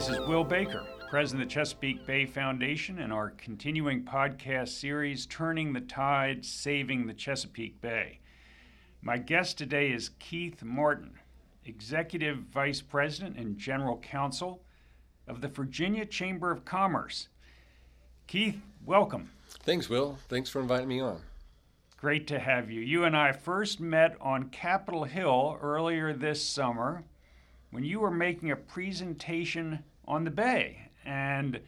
This is Will Baker, President of the Chesapeake Bay Foundation, and our continuing podcast series, Turning the Tide Saving the Chesapeake Bay. My guest today is Keith Martin, Executive Vice President and General Counsel of the Virginia Chamber of Commerce. Keith, welcome. Thanks, Will. Thanks for inviting me on. Great to have you. You and I first met on Capitol Hill earlier this summer when you were making a presentation on the Bay and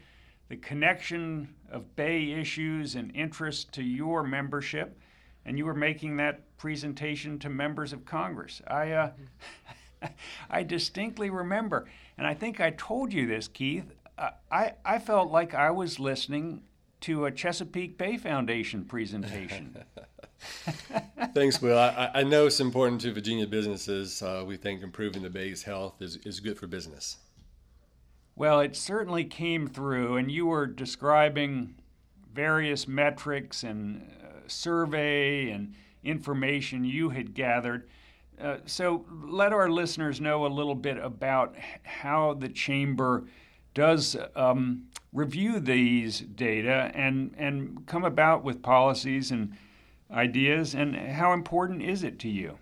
the connection of Bay issues and interest to your membership, and you were making that presentation to members of Congress. I, uh, I distinctly remember, and I think I told you this, Keith. Uh, I, I felt like I was listening to a Chesapeake Bay Foundation presentation. Thanks, Will. I, I, know it's important to Virginia businesses. Uh, we think improving the Bay's health is, is good for business. Well, it certainly came through, and you were describing various metrics and uh, survey and information you had gathered. Uh, so, let our listeners know a little bit about how the Chamber does um, review these data and, and come about with policies and ideas, and how important is it to you?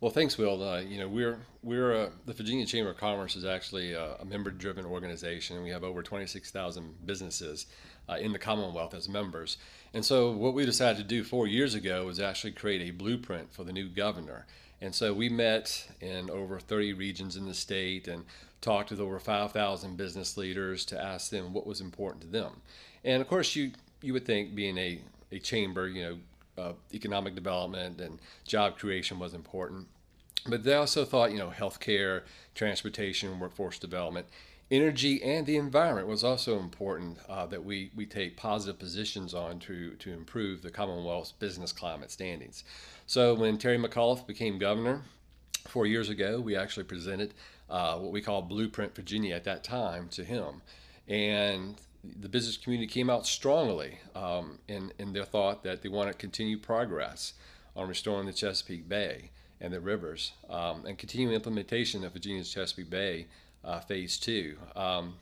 Well, thanks, Will. Uh, you know, we're we're uh, the Virginia Chamber of Commerce is actually a, a member-driven organization. We have over 26,000 businesses uh, in the Commonwealth as members. And so, what we decided to do four years ago was actually create a blueprint for the new governor. And so, we met in over 30 regions in the state and talked with over 5,000 business leaders to ask them what was important to them. And of course, you you would think being a a chamber, you know, economic development and job creation was important. But they also thought, you know, healthcare, transportation, workforce development, energy, and the environment was also important uh, that we, we take positive positions on to, to improve the Commonwealth's business climate standings. So when Terry McAuliffe became governor four years ago, we actually presented uh, what we call Blueprint Virginia at that time to him. And the business community came out strongly um, in, in their thought that they want to continue progress on restoring the Chesapeake Bay and the rivers um, and continue implementation of Virginia's Chesapeake Bay uh, Phase Two. Um,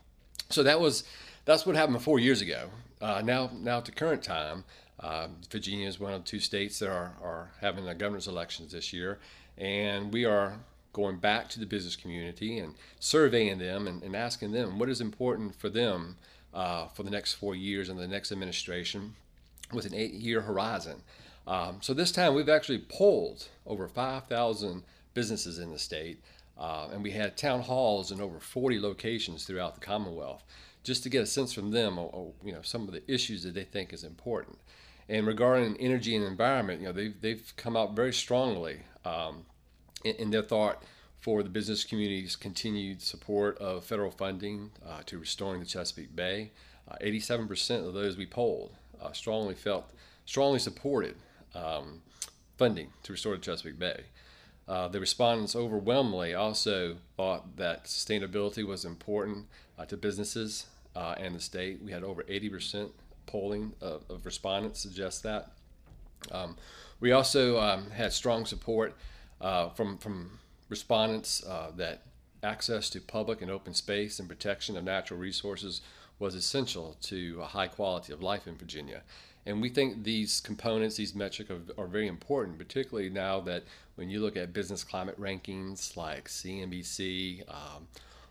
so that was that's what happened four years ago. Uh, now now to current time, uh, Virginia is one of two states that are, are having the governor's elections this year, and we are going back to the business community and surveying them and, and asking them what is important for them uh, for the next four years and the next administration with an eight year horizon. Um, so this time we've actually polled over 5,000 businesses in the state, uh, and we had town halls in over 40 locations throughout the Commonwealth just to get a sense from them you know, some of the issues that they think is important. And regarding energy and environment, you know, they've, they've come out very strongly um, in, in their thought for the business community's continued support of federal funding uh, to restoring the Chesapeake Bay. Uh, 87% of those we polled uh, strongly felt, strongly supported um, funding to restore the Chesapeake Bay. Uh, the respondents overwhelmingly also thought that sustainability was important uh, to businesses uh, and the state. We had over 80% polling of, of respondents suggest that. Um, we also um, had strong support from from respondents uh, that access to public and open space and protection of natural resources was essential to a high quality of life in Virginia. And we think these components, these metrics, are, are, very important, particularly now that when you look at business climate rankings like CNBC, um,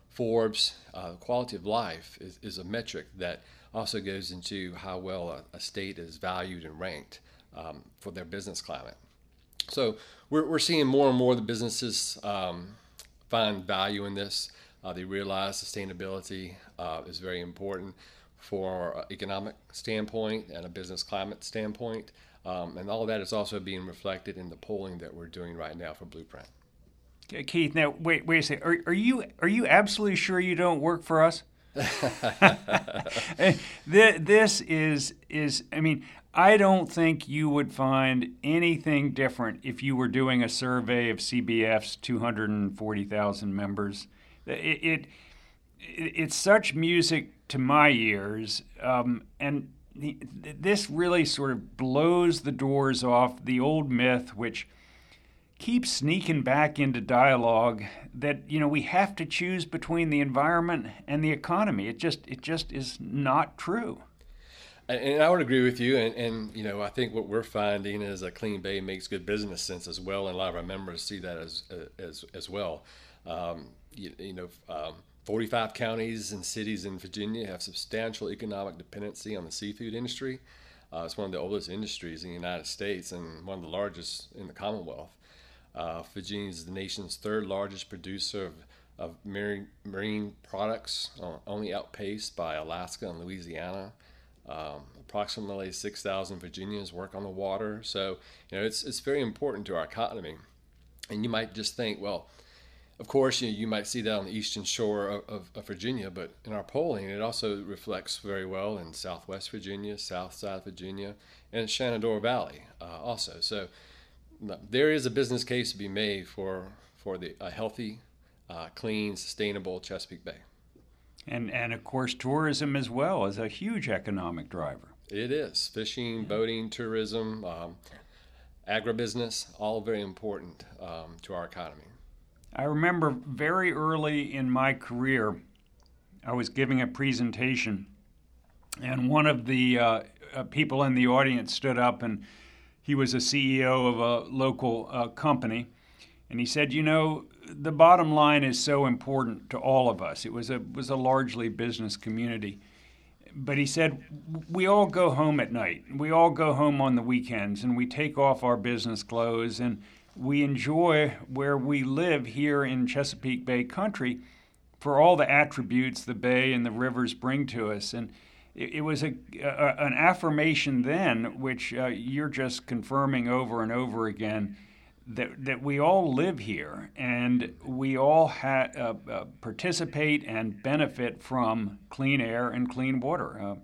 Forbes, uh, quality of life is, is, a metric that also goes into how well a, a state is valued and ranked um, for their business climate. So we're, we're seeing more and more the businesses um, find value in this. Uh, they realize sustainability uh, is very important for economic standpoint and a business climate standpoint. Um, and all of that is also being reflected in the polling that we're doing right now for Blueprint. Keith, now wait, wait a second. Are, are you are you absolutely sure you don't work for us? this is is I mean I don't think you would find anything different if you were doing a survey of CBF's 240,000 members. It, it, it, it's such music to my ears, um, and the, this really sort of blows the doors off the old myth, which keeps sneaking back into dialogue that you know we have to choose between the environment and the economy. It just it just is not true. And I would agree with you. And, and, you know, I think what we're finding is a clean bay makes good business sense as well. And a lot of our members see that as as, as well. Um, you, you, know, um, 45 counties and cities in Virginia have substantial economic dependency on the seafood industry. Uh, it's one of the oldest industries in the United States and one of the largest in the Commonwealth. Uh, Virginia is the nation's third largest producer of, of marine, marine products, uh, only outpaced by Alaska and Louisiana. Um, approximately 6,000 Virginians work on the water. So, you know, it's, it's very important to our economy. And you might just think, well, of course, you, you might see that on the eastern shore of, of, of, Virginia, but in our polling, it also reflects very well in southwest Virginia, south South Virginia, and Shenandoah Valley uh, also. So there is a business case to be made for, for the, a healthy, uh, clean, sustainable Chesapeake Bay. And, and of course, tourism as well is a huge economic driver. It is. Fishing, boating, tourism, um, agribusiness, all very important um, to our economy. I remember very early in my career, I was giving a presentation, and one of the uh, uh, people in the audience stood up, and he was a CEO of a local uh, company, and he said, "You know, the bottom line is so important to all of us. It was a was a largely business community." But he said, we all go home at night. We all go home on the weekends and we take off our business clothes and we enjoy where we live here in Chesapeake Bay country for all the attributes the bay and the rivers bring to us. And it, it was a, a, an affirmation then, which uh, you're just confirming over and over again. That, that we all live here and we all ha- uh, uh, participate and benefit from clean air and clean water. Uh,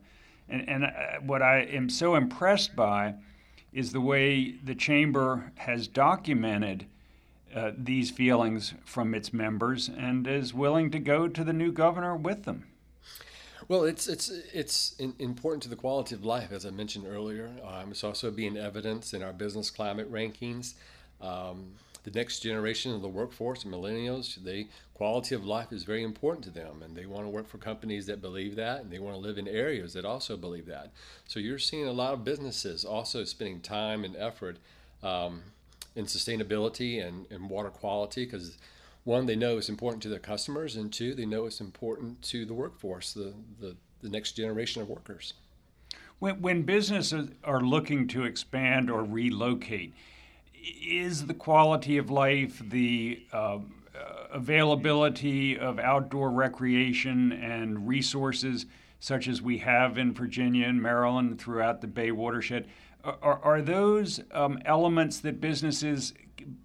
and and uh, what I am so impressed by is the way the chamber has documented uh, these feelings from its members and is willing to go to the new governor with them. Well, it's it's it's important to the quality of life, as I mentioned earlier. Um, it's also being evidenced in our business climate rankings. Um, the next generation of the workforce, millennials, they quality of life is very important to them, and they want to work for companies that believe that, and they want to live in areas that also believe that. So you're seeing a lot of businesses also spending time and effort um, in sustainability and, and water quality because one, they know it's important to their customers, and two, they know it's important to the workforce, the, the, the next generation of workers. When, when businesses are looking to expand or relocate, is the quality of life, the uh, availability of outdoor recreation and resources such as we have in Virginia and Maryland throughout the Bay watershed, are, are those um, elements that businesses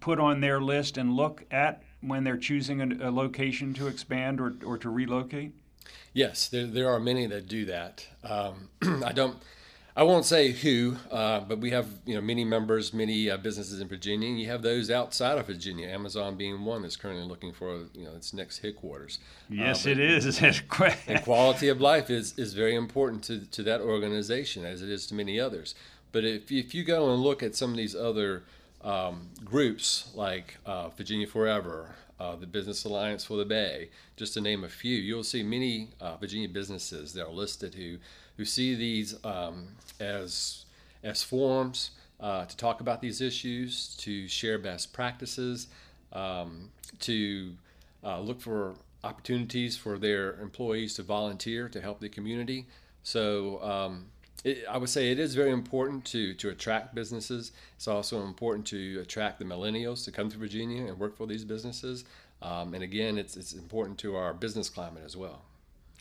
put on their list and look at when they're choosing a, a location to expand or, or to relocate? Yes, there, there are many that do that. Um, I don't I won't say who, uh, but we have you know many members, many uh, businesses in Virginia, and you have those outside of Virginia. Amazon being one that's currently looking for you know its next headquarters. Yes, uh, it is. and quality of life is is very important to to that organization as it is to many others. But if if you go and look at some of these other um, groups like uh, Virginia Forever, uh, the Business Alliance for the Bay, just to name a few, you'll see many uh, Virginia businesses that are listed who who see these um, as as forums uh, to talk about these issues, to share best practices, um, to uh, look for opportunities for their employees to volunteer to help the community. So um, it, I would say it is very important to, to attract businesses. It's also important to attract the millennials to come to Virginia and work for these businesses. Um, and again, it's, it's important to our business climate as well.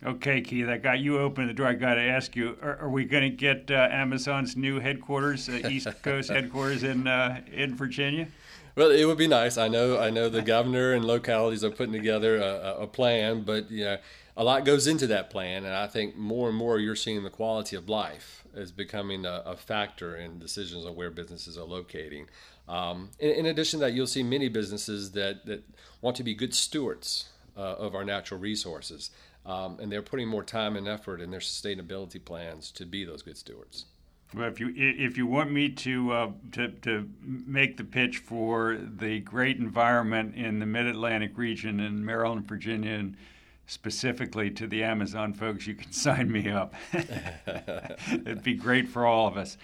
Okay, Keith, I got you open the door. I got to ask you: Are, are we going to get uh, Amazon's new headquarters, uh, East Coast headquarters in uh, in Virginia? Well, it would be nice. I know. I know the governor and localities are putting together a, a plan, but you know, a lot goes into that plan, and I think more and more you're seeing the quality of life is becoming a, a factor in decisions on where businesses are locating. Um, in, in, addition to that, you'll see many businesses that that want to be good stewards uh, of our natural resources. Um, and they're putting more time and effort in their sustainability plans to be those good stewards. Well, if you if you want me to uh, to to make the pitch for the great environment in the Mid Atlantic region in Maryland, Virginia, and specifically to the Amazon folks, you can sign me up. It'd be great for all of us.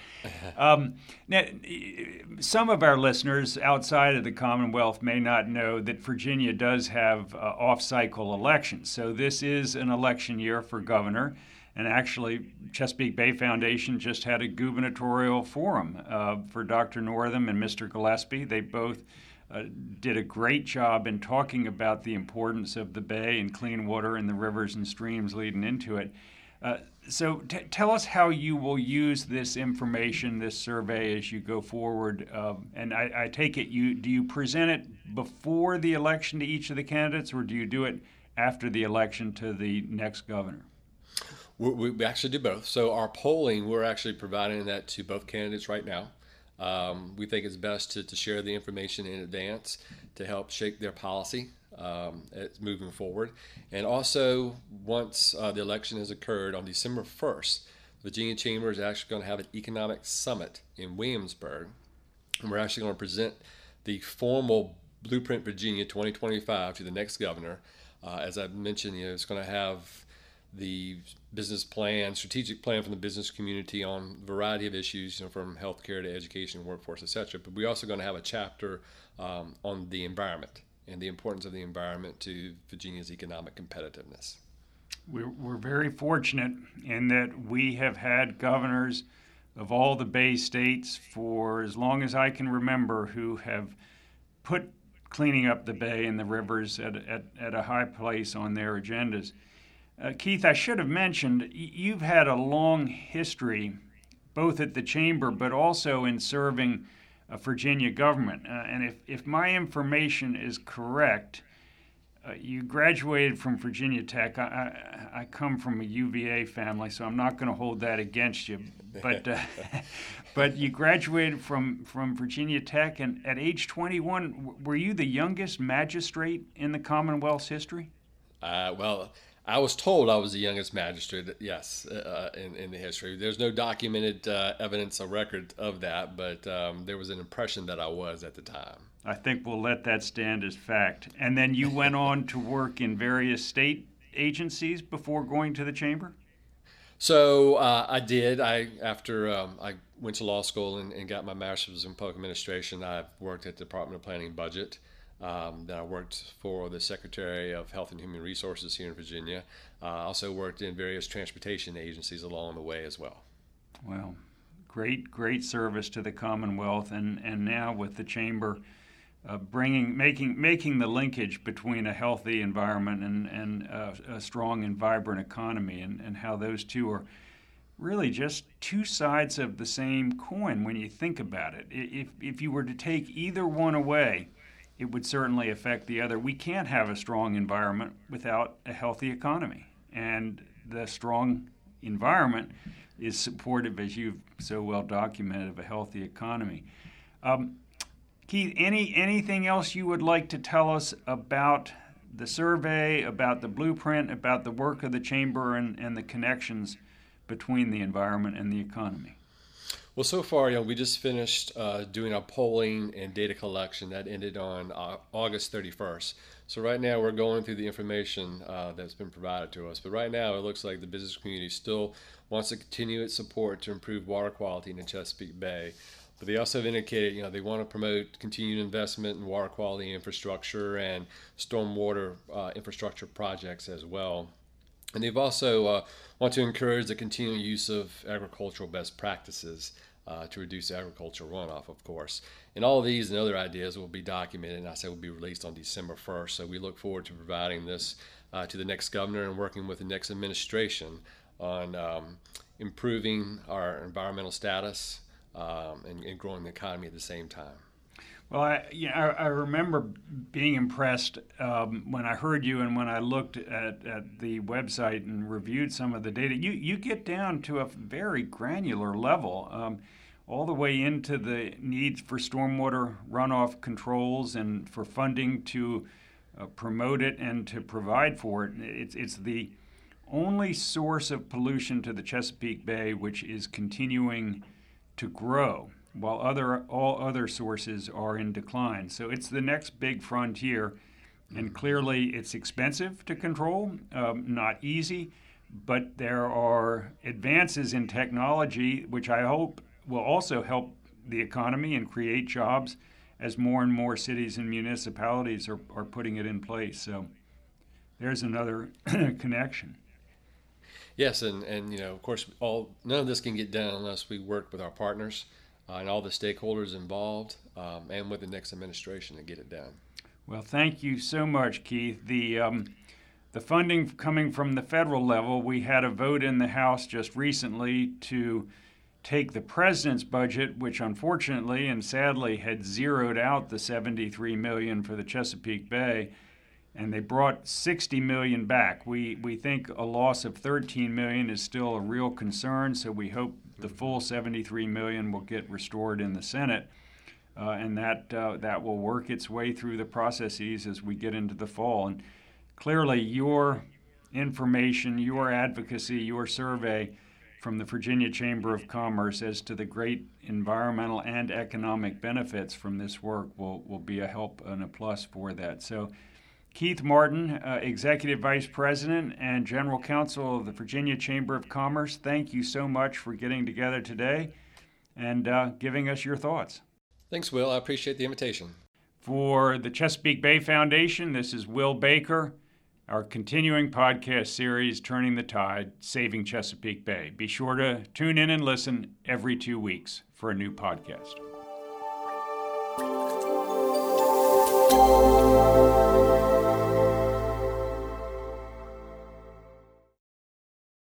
Um, now, some of our listeners outside of the Commonwealth may not know that Virginia does have uh, off cycle elections. So, this is an election year for governor. And actually, Chesapeake Bay Foundation just had a gubernatorial forum uh, for Dr. Northam and Mr. Gillespie. They both uh, did a great job in talking about the importance of the bay and clean water and the rivers and streams leading into it. Uh, so, t- tell us how you will use this information, this survey, as you go forward. Uh, and I, I, take it you do you present it before the election to each of the candidates, or do you do it after the election to the next governor? We, we actually do both. So, our polling, we're actually providing that to both candidates right now. Um, we think it's best to, to share the information in advance to help shape their policy um, moving forward. And also, once uh, the election has occurred on December 1st, Virginia Chamber is actually going to have an economic summit in Williamsburg. And we're actually going to present the formal Blueprint Virginia 2025 to the next governor. Uh, as I mentioned, you know, it's going to have the business plan, strategic plan from the business community on a variety of issues, you know, from healthcare to education, workforce, etc. But we're also going to have a chapter um, on the environment and the importance of the environment to Virginia's economic competitiveness. We're, we're very fortunate in that we have had governors of all the Bay states for as long as I can remember who have put cleaning up the bay and the rivers at, at, at a high place on their agendas. Uh, Keith, I should have mentioned you've had a long history, both at the chamber but also in serving a Virginia government. Uh, and if, if my information is correct, uh, you graduated from Virginia Tech. I, I, I, come from a UVA family, so I'm not going to hold that against you. But uh, but you graduated from, from Virginia Tech, and at age 21, were you the youngest magistrate in the Commonwealth's history? Uh, well, I was told I was the youngest magistrate, yes, uh, in, in the history. There's no documented uh, evidence or record of that, but um, there was an impression that I was at the time. I think we'll let that stand as fact. And then you went on to work in various state agencies before going to the chamber? So uh, I did. I after um, I went to law school and, and, got my master's in public administration. I worked at the Department of Planning and Budget. Um, then I worked for the Secretary of Health and Human Resources here in Virginia. I uh, also worked in various transportation agencies along the way as well. Well, great, great service to the Commonwealth, and, and now with the Chamber. Uh, bringing making making the linkage between a healthy environment and and uh, a strong and vibrant economy and, and how those two are really just two sides of the same coin when you think about it. If if you were to take either one away, it would certainly affect the other. We can't have a strong environment without a healthy economy. And the strong environment is supportive, as you've so well documented, of a healthy economy. Um, Keith, any anything else you would like to tell us about the survey, about the blueprint, about the work of the chamber, and, and the connections between the environment and the economy? Well, so far, you know, we just finished uh, doing our polling and data collection that ended on uh, August 31st. So right now, we're going through the information uh, that's been provided to us. But right now, it looks like the business community still wants to continue its support to improve water quality in the Chesapeake Bay. But they also have indicated, you know, they want to promote continued investment in water quality infrastructure and stormwater uh, infrastructure projects as well. And they've also uh, want to encourage the continued use of agricultural best practices uh, to reduce agricultural runoff, of course. And all of these and other ideas will be documented, and I say will be released on December 1st. So we look forward to providing this uh, to the next governor and working with the next administration on um, improving our environmental status um, and, and growing the economy at the same time. Well, I, you know, I, I remember being impressed um, when I heard you and when I looked at, at the website and reviewed some of the data. You, you get down to a very granular level. All the way into the needs for stormwater runoff controls and for funding to uh, promote it and to provide for it. It's, it's the only source of pollution to the Chesapeake Bay which is continuing to grow while other all other sources are in decline. So it's the next big frontier, and clearly it's expensive to control, um, not easy, but there are advances in technology which I hope will also help the economy and create jobs as more and more cities and municipalities are, are putting it in place. So there's another connection. Yes, and, and you know, of course, all none of this can get done unless we work with our partners uh, and all the stakeholders involved, um, and with the next administration to get it done. Well, thank you so much, Keith. The um, the funding coming from the federal level, we had a vote in the House just recently to take the president's budget, which unfortunately and sadly had zeroed out the 73 million for the Chesapeake Bay, and they brought 60 million back. We we think a loss of 13 million is still a real concern, so we hope the full 73 million will get restored in the Senate. Uh, and that uh, that will work its way through the processes as we get into the fall. And clearly, your information, your advocacy, your survey from the Virginia Chamber of Commerce as to the great environmental and economic benefits from this work will, will be a help and a plus for that. So, Keith Martin, uh, Executive Vice President and General Counsel of the Virginia Chamber of Commerce, thank you so much for getting together today and uh, giving us your thoughts. Thanks, Will. I appreciate the invitation. For the Chesapeake Bay Foundation, this is Will Baker, our continuing podcast series, Turning the Tide Saving Chesapeake Bay. Be sure to tune in and listen every two weeks for a new podcast.